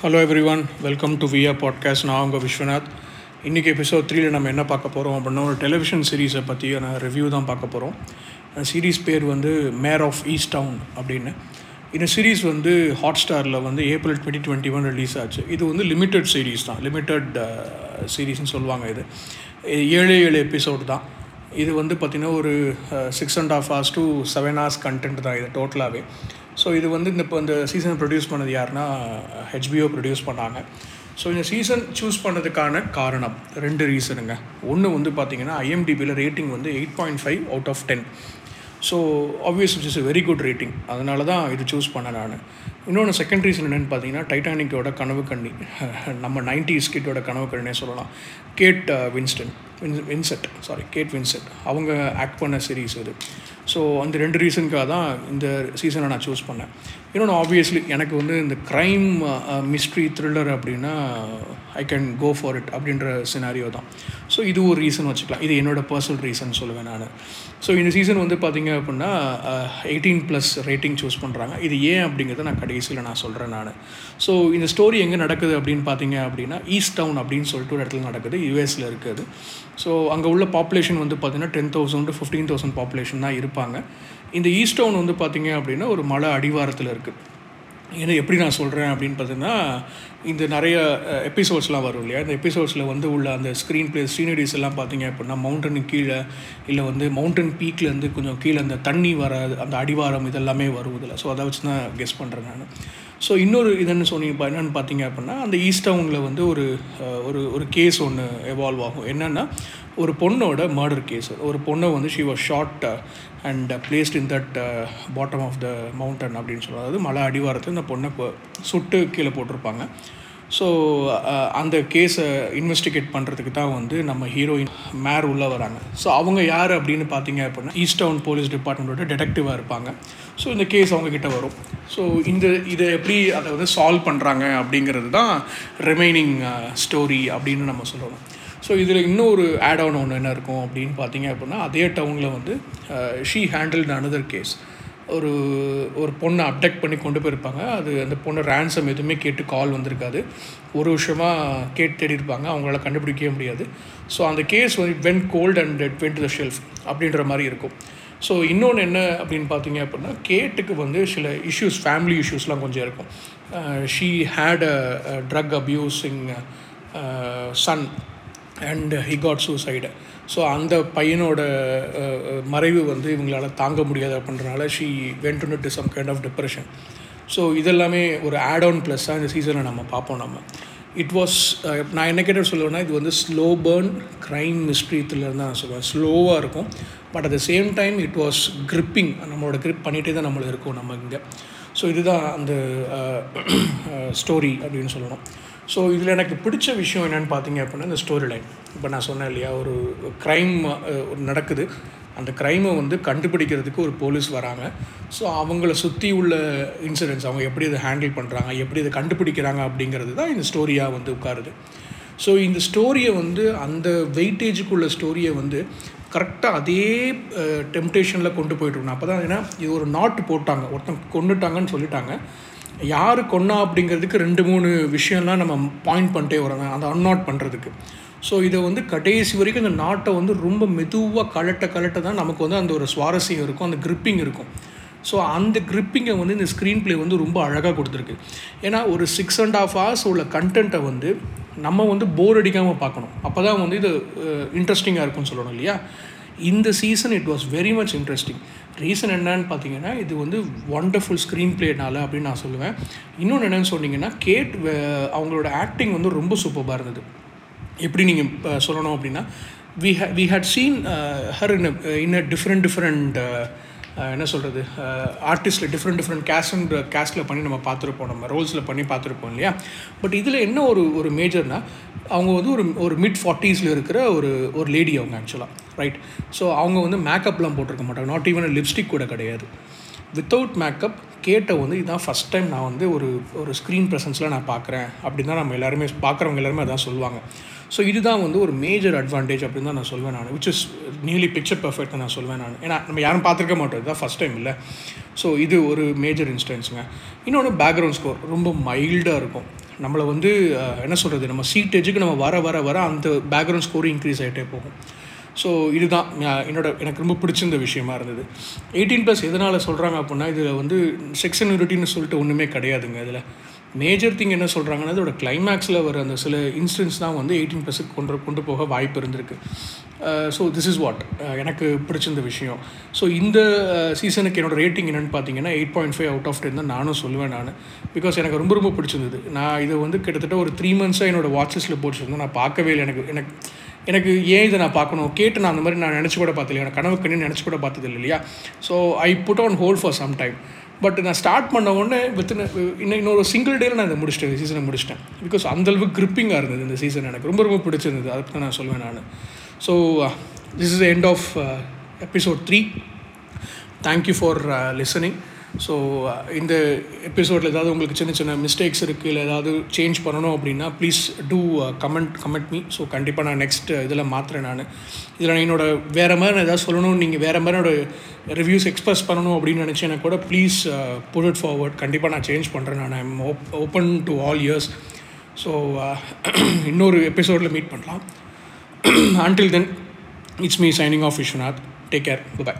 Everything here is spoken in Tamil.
Hello everyone welcome to வியா பாட்காஸ்ட் நான் உங்கள் விஸ்வநாத். இன்றைக்கி எபிசோட் த்ரீயில் நம்ம என்ன பார்க்க போகிறோம் அப்படின்னா ஒரு டெலிவிஷன் சீரீஸை பற்றியான ரிவ்யூ தான் பார்க்க போகிறோம் சீரீஸ் பேர் வந்து மேர் ஆஃப் ஈஸ்ட் டவுன் அப்படின்னு. இந்த சீரீஸ் வந்து ஹாட் ஸ்டாரில் வந்து April twenty twenty one release ஆச்சு. இது வந்து லிமிட்டட் சீரீஸ் தான். லிமிட்டட் சீரீஸ்னு uh, சொல்லுவாங்க இது. ஏழு ஏழு எபிசோட் தான். இது வந்து பார்த்திங்கன்னா ஒரு six and half hours to seven hours content தான் இது டோட்டலாகவே ஸோ இது வந்து இந்த இப்போ இந்த சீசனை ப்ரொடியூஸ் பண்ணது யாருன்னா ஹெச்பிஓ ப்ரொடியூஸ் பண்ணாங்க. ஸோ இந்த சீசன் சூஸ் பண்ணதுக்கான காரணம் ரெண்டு ரீசனுங்க ஒன்று வந்து பார்த்திங்கன்னா ஐஎம்டிபியில் ரேட்டிங் வந்து eight point five out of ten so obvious it's is very good rating அதனால தான் இது சூஸ் பண்ணேன் நான். இன்னொன்று செகண்ட் ரீசன் என்னென்னு பார்த்தீங்கன்னா டைட்டானிக்கோட கனவு கண்ணி நம்ம நைன்டிஸ் கிட்டோட கனவு கண்ணினே சொல்லலாம். Kate Winston win Winslet sorry Kate Winslet அவங்க ஆக்ட் பண்ண சீரீஸ் இது ஸோ அந்த ரெண்டு ரீசனுக்காக தான் இந்த சீசனை நான் சூஸ் பண்ணேன். இன்னொன்று ஆப்வியஸ்லி எனக்கு வந்து இந்த க்ரைம் மிஸ்ட்ரி த்ரில்லர் அப்படின்னா I can go for it அப்படின்ற சினாரியோ தான். ஸோ இது ஒரு ரீசன் வச்சுக்கலாம். இது என்னோடய பர்சனல் ரீசன் சொல்லுவேன் நான். ஸோ இந்த சீசன் வந்து பார்த்திங்க அப்படின்னா எயிட்டீன் ப்ளஸ் ரேட்டிங் சூஸ் பண்ணுறாங்க இது ஏன் அப்படிங்கிறத நான் கடைசியில் நான் சொல்கிறேன் நான். ஸோ இந்த ஸ்டோரி எங்கே நடக்குது அப்படின்னு பார்த்தீங்க அப்படின்னா ஈஸ்ட் டவுன் அப்படின்னு சொல்லிட்டு ஒரு இடத்துல நடக்குது. யூஎஸில் இருக்குது ஸோ அங்கே உள்ள பாப்புலேஷன் வந்து பார்த்திங்கன்னா ten thousand fifteen thousand population தான் இருப்பாங்க. இந்த ஈஸ்ட் டவுன் வந்து பார்த்திங்க அப்படின்னா ஒரு மலை அடிவாரத்தில் இருக்குது ஏன்னா எப்படி நான் சொல்கிறேன் அப்படின்னு பார்த்தீங்கன்னா இந்த நிறைய எபிசோட்ஸ்லாம் வரும் இல்லையா? இந்த எபிசோட்ஸில் வந்து உள்ள அந்த ஸ்க்ரீன் பிளே சீனரிஸ் எல்லாம் பார்த்தீங்க அப்படின்னா மவுண்டனுக்கு கீழே இல்லை வந்து மவுண்டன் பீக்லேருந்து கொஞ்சம் கீழே அந்த தண்ணி வர அந்த அடிவாரம் இதெல்லாமே வரும் இதில். ஸோ அதை வச்சு தான் கெஸ் பண்ணுறேன் நான். ஸோ இன்னொரு இதுன்னு சொன்னீங்க என்னென்னு பார்த்தீங்க அப்படின்னா அந்த ஈஸ்ட் டவுனில் வந்து ஒரு ஒரு ஒரு கேஸ் ஒன்று எவால்வ் ஆகும். என்னென்னா ஒரு பொண்ணோட மர்டர் கேஸ் ஒரு பொண்ணை வந்து she was shot and placed in that bottom of the mountain அப்படின்னு சொல்லுவாங்க. அதாவது மலை அடிவாரத்தில் இந்த பொண்ணை சுட்டு கீழே போட்டிருப்பாங்க. ஸோ அந்த கேஸை இன்வெஸ்டிகேட் பண்ணுறதுக்கு தான் வந்து நம்ம ஹீரோயின் மேர் உள்ளே வராங்க. ஸோ அவங்க யார் அப்படின்னு பார்த்தீங்க அப்படின்னா ஈஸ்ட் டவுன் போலீஸ் டிபார்ட்மெண்ட்டோட டிடெக்டிவாக இருப்பாங்க. ஸோ இந்த கேஸ் அவங்கக்கிட்ட வரும். ஸோ இந்த இதை எப்படி அதை வந்து சால்வ் பண்ணுறாங்க அப்படிங்கிறது தான் ரிமைனிங் ஸ்டோரி uh, அப்படின்னு நம்ம சொல்லணும். ஸோ இதில் இன்னொரு ஆட் ஆன் ஒன்று என்ன இருக்கும் அப்படின்னு பார்த்தீங்க அப்படின்னா அதே டவுனில் வந்து ஷீ ஹேண்டில்டு அனதர் கேஸ் ஒரு ஒரு பொண்ணை அப்டெக்ட் பண்ணி கொண்டு போயிருப்பாங்க. அது அந்த பொண்ணை ரேன்சம் எதுவுமே கேட்டு கால் வந்திருக்காது. ஒரு விஷயமாக கேட்டு தேடி இருப்பாங்க அவங்களால கண்டுபிடிக்கவே முடியாது. ஸோ அந்த கேஸ் வந்து when cold and dead went to the shelf அப்படின்ற மாதிரி இருக்கும். ஸோ இன்னொன்று என்ன அப்படின்னு பார்த்தீங்க அப்படின்னா கேட்டுக்கு வந்து சில இஷ்யூஸ் ஃபேமிலி இஷ்யூஸ்லாம் கொஞ்சம் இருக்கும். She had a drug abusing son and he got suicide so அந்த பையனோட uh, uh, மறைவு வந்து இவங்களால் தாங்க முடியாது அப்படின்றனால she went to some kind of depression so இதெல்லாமே ஒரு ஆட் ஆன் ப்ளஸ்ஸாக இந்த சீசனை நம்ம பார்ப்போம் நம்ம. இட் வாஸ் uh, நான் என்ன கேட்ட சொல்லுவேன்னா இது வந்து slow burn crime mystery thriller தான் நான் சொல்லுவேன். ஸ்லோவாக இருக்கும். But at the same time it was gripping நம்மளோட கிரிப் பண்ணிகிட்டே தான் நம்மளை இருக்கும் நம்ம இங்கே. ஸோ இதுதான் அந்த uh, uh, ஸ்டோரி அப்படின்னு சொல்லணும். ஸோ இதில் எனக்கு பிடிச்ச விஷயம் என்னென்னு பார்த்தீங்க அப்படின்னா இந்த ஸ்டோரி லைன் இப்போ நான் சொன்னேன் இல்லையா ஒரு க்ரைம் நடக்குது. அந்த க்ரைமை வந்து கண்டுபிடிக்கிறதுக்கு ஒரு போலீஸ் வராங்க. ஸோ அவங்கள சுற்றி உள்ள இன்சிடென்ட்ஸ் அவங்க எப்படி இதை ஹேண்டில் பண்ணுறாங்க எப்படி இதை கண்டுபிடிக்கிறாங்க அப்படிங்கிறது தான் இந்த ஸ்டோரியாக வந்து உட்காருது. ஸோ இந்த ஸ்டோரியை வந்து அந்த வெயிட்டேஜுக்குள்ள ஸ்டோரியை வந்து கரெக்டாக அதே டெம்டேஷனில் கொண்டு போயிட்டுருக்கணும். அப்போ தான் ஏன்னா இது ஒரு நாட்டு போட்டாங்க. ஒருத்தன் கொண்டுட்டாங்கன்னு சொல்லிட்டாங்க. யார் கொன்னா அப்படிங்கிறதுக்கு ரெண்டு மூணு விஷயம்லாம் நம்ம பாயிண்ட் பண்ணிட்டே வரோங்க அந்த அன்நாட் பண்ணுறதுக்கு ஸோ இதை வந்து கடைசி வரைக்கும் இந்த நாட்டை வந்து ரொம்ப மெதுவாக கலட்ட கலட்ட தான் நமக்கு வந்து அந்த ஒரு சுவாரஸ்யம் இருக்கும் அந்த கிரிப்பிங் இருக்கும். ஸோ அந்த கிரிப்பிங்கை வந்து இந்த ஸ்க்ரீன் ப்ளே வந்து ரொம்ப அழகாக கொடுத்துருக்கு. ஏன்னா ஒரு சிக்ஸ் அண்ட் ஆஃப் ஹவர்ஸ் உள்ள கண்டென்ட்டை வந்து நம்ம வந்து போர் அடிக்காமல் பார்க்கணும். அப்போ தான் வந்து இது இன்ட்ரெஸ்டிங்காக இருக்கும்னு சொல்லணும் இல்லையா? இந்த season it was very much interesting reason என்னன்னு பார்த்தீங்கன்னா இது வந்து ஒண்டர்ஃபுல் ஸ்க்ரீன் பிளேனால அப்படின்னு நான் சொல்லுவேன். இன்னொன்று என்னென்னு சொன்னீங்கன்னா கேட் அவங்களோட ஆக்டிங் வந்து ரொம்ப சூப்பராக இருந்தது. எப்படி நீங்கள் சொல்லணும் அப்படின்னா we ha we had seen her in in a different different என்ன சொல்கிறது ஆர்டிஸ்ட்டில் டிஃப்ரெண்ட் டிஃப்ரெண்ட் கேஸ்ட் கேஸ்ட்டில் பண்ணி நம்ம பார்த்துருப்போம் நம்ம ரோல்ஸில் பண்ணி பார்த்துருப்போம் இல்லையா? பட் இதில் என்ன ஒரு ஒரு மேஜர்னால் அவங்க வந்து ஒரு ஒரு மிட் ஃபார்ட்டிஸில் இருக்கிற ஒரு ஒரு லேடி அவங்க ஆக்சுவலாக ரைட் ஸோ அவங்க வந்து மேக்கப்லாம் போட்டிருக்க மாட்டாங்க. நாட் ஈவன் லிப்ஸ்டிக் கூட கிடையாது. வித்தவுட் மேக்கப் கேட்ட வந்து இதுதான் ஃபஸ்ட் டைம் நான் வந்து ஒரு ஒரு ஸ்க்ரீன் ப்ரெசன்ஸில் நான் பார்க்குறேன். அப்படின்னு தான் நம்ம எல்லாருமே பார்க்குறவங்க எல்லாருமே அதான் சொல்லுவாங்க. ஸோ இதுதான் வந்து ஒரு மேஜர் அட்வான்டேஜ் அப்படின்னு தான் நான் சொல்வேன் நான் which is newly picture perfect நான் சொல்வேன் நான். ஏன்னா நம்ம யாரும் பார்த்துருக்க மாட்டோம். இதுதான் ஃபஸ்ட் டைம் இல்லை. ஸோ இது ஒரு மேஜர் இன்ஸ்டன்ஸுங்க இன்னொன்று பேக்ரவுண்ட் ஸ்கோர் ரொம்ப மைல்டாக இருக்கும். நம்மளை வந்து என்ன சொல்கிறது நம்ம சீட்டேஜுக்கு நம்ம வர வர வர அந்த பேக்ரவுண்ட் ஸ்கோரும் இன்க்ரீஸ் ஆகிட்டே போகும். ஸோ இதுதான் என்னோட எனக்கு ரொம்ப பிடிச்சிருந்த விஷயமா இருந்தது. எயிட்டீன் ப்ளஸ் எதனால் சொல்கிறாங்க அப்படின்னா இதில் வந்து செக்ஷன் யூனிட்டின்னு சொல்லிட்டு ஒன்றுமே கிடையாதுங்க இதில். மேஜர் திங் என்ன சொல்கிறாங்கன்னா அதோட கிளைமேக்ஸில் வர அந்த சில இன்ஸ்டன்ஸ் தான் வந்து எயிட்டீன் ப்ளஸுக்கு கொண்டு கொண்டு போக வாய்ப்பு இருந்திருக்கு. ஸோ திஸ் இஸ் வாட் எனக்கு பிடிச்சிருந்த விஷயம். ஸோ இந்த சீசனுக்கு என்னோட ரேட்டிங் என்னென்னு பார்த்தீங்கன்னா eight point five out of ten தான் நானும் சொல்லுவேன் நான். பிகாஸ் எனக்கு ரொம்ப ரொம்ப பிடிச்சிருந்தது. நான் இது வந்து கிட்டத்தட்ட ஒரு த்ரீ மந்த்ஸாக என்னோட வாட்சஸில் போட்டுருந்தேன். நான் பார்க்கவே இல்லை. எனக்கு எனக்கு எனக்கு ஏன் இதை நான் பார்க்கணும்? கேட்டு நான் அந்த மாதிரி நான் நினச்சி கூட பார்த்ததில்லை. எனக்கு கனவு கண்ணு நினச்சி கூட பார்த்தது இல்லை இல்லையா? So I put on hold for some time but நான் ஸ்டார்ட் பண்ண உடனே வித்தின் இன்னும் இன்னொரு சிங்கிள் டேல நான் இதை முடிச்சிட்டேன் இந்த சீசனை முடிச்சிட்டேன். பிகாஸ் அந்தளவுக்கு கிரிப்பிங்காக இருந்தது இந்த சீசன் எனக்கு. ரொம்ப ரொம்ப பிடிச்சிருந்தது. அதுக்கு தான் நான் சொல்லுவேன் நான். So this is end of episode three thank you for listening so uh, இந்த எபிசோடில் ஏதாவது உங்களுக்கு சின்ன சின்ன மிஸ்டேக்ஸ் இருக்குது இல்லை ஏதாவது சேஞ்ச் பண்ணணும் அப்படின்னா please do comment comment me so கண்டிப்பாக நான் நெக்ஸ்ட் இதில் மாற்றுறேன் நான். இதில் என்னோட வேறு மாதிரி நான் ஏதாவது சொல்லணும் நீங்கள் வேறு மாதிரியோட ரிவ்யூஸ் எக்ஸ்பிரஸ் பண்ணணும் அப்படின்னு நினச்சேன்னா கூட ப்ளீஸ் புட் இட் ஃபார்வர்ட் கண்டிப்பாக நான் சேஞ்ச் பண்ணுறேன் நான். I'm open to all ears so இன்னொரு எபிசோடில் மீட் பண்ணலாம். Until then it's me signing off Vishwanath take care bye